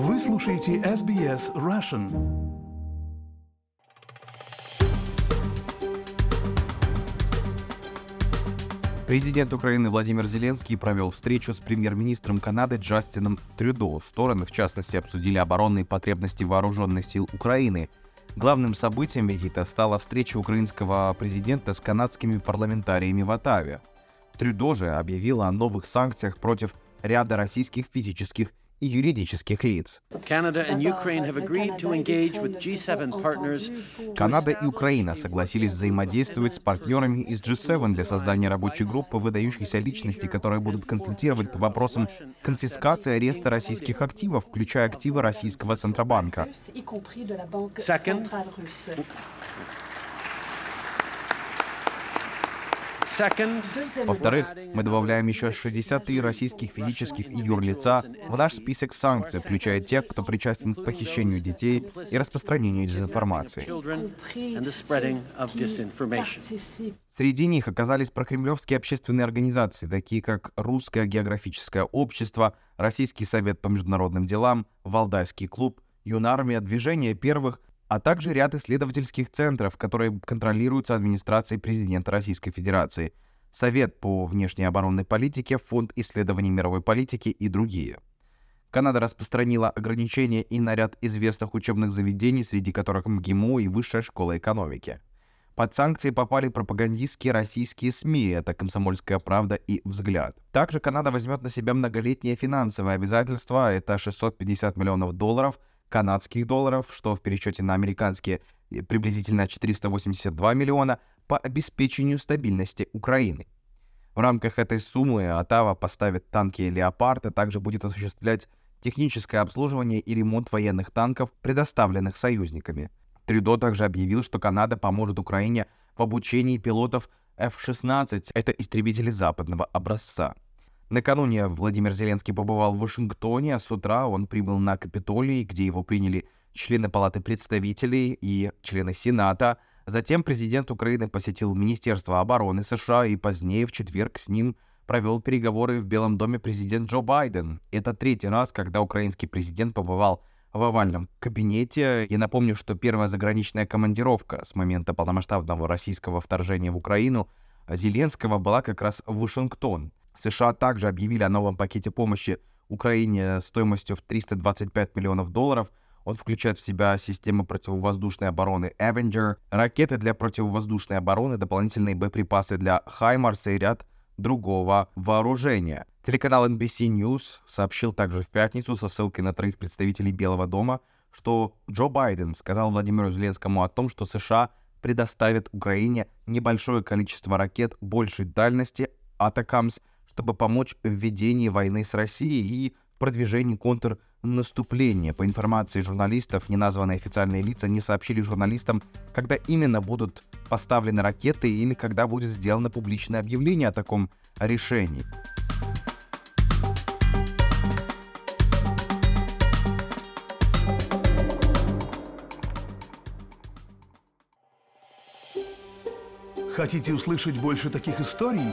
Вы слушаете SBS Russian. Президент Украины Владимир Зеленский провел встречу с премьер-министром Канады Джастином Трюдо. Стороны, в частности, обсудили оборонные потребности вооруженных сил Украины. Главным событием визита стала встреча украинского президента с канадскими парламентариями в Оттаве. Трюдо же объявила о новых санкциях против ряда российских физических и юридических лиц. Canada and Ukraine have agreed to engage with G7 partners Канада и Украина согласились взаимодействовать с партнерами из G7 для создания рабочей группы выдающихся личностей, которые будут консультировать по вопросам конфискации и ареста российских активов, включая активы российского Центробанка. Second. Во-вторых, мы добавляем еще 63 российских физических и юрлица в наш список санкций, включая тех, кто причастен к похищению детей и распространению дезинформации. Среди них оказались прокремлевские общественные организации, такие как Русское географическое общество, Российский совет по международным делам, Валдайский клуб, Юнармия, Движение первых, а также ряд исследовательских центров, которые контролируются администрацией президента Российской Федерации, Совет по внешней оборонной политике, Фонд исследований мировой политики и другие. Канада распространила ограничения и на ряд известных учебных заведений, среди которых МГИМО и Высшая школа экономики. Под санкции попали пропагандистские российские СМИ, это «Комсомольская правда» и «Взгляд». Также Канада возьмет на себя многолетние финансовые обязательства, это 650 миллионов долларов, канадских долларов, что в пересчете на американские э, приблизительно 482 миллиона, по обеспечению стабильности Украины. В рамках этой суммы Оттава поставит танки «Леопард», а также будет осуществлять техническое обслуживание и ремонт военных танков, предоставленных союзниками. Трюдо также объявил, что Канада поможет Украине в обучении пилотов F-16, это истребители западного образца. Накануне Владимир Зеленский побывал в Вашингтоне, а с утра он прибыл на Капитолий, где его приняли члены Палаты представителей и члены Сената. Затем президент Украины посетил Министерство обороны США и позднее в четверг с ним провел переговоры в Белом доме президент Джо Байден. Это третий раз, когда украинский президент побывал в овальном кабинете. Я напомню, что первая заграничная командировка с момента полномасштабного российского вторжения в Украину Зеленского была как раз в Вашингтон. США также объявили о новом пакете помощи Украине стоимостью в 325 миллионов долларов. Он включает в себя системы противовоздушной обороны Avenger, ракеты для противовоздушной обороны, дополнительные боеприпасы для Хаймарса и ряд другого вооружения. Телеканал NBC News сообщил также в пятницу со ссылкой на троих представителей Белого дома, что Джо Байден сказал Владимиру Зеленскому о том, что США предоставят Украине небольшое количество ракет большей дальности Атакамс, чтобы помочь в ведении войны с Россией и продвижении контрнаступления. По информации журналистов, неназванные официальные лица не сообщили журналистам, когда именно будут поставлены ракеты или когда будет сделано публичное объявление о таком решении. Хотите услышать больше таких историй?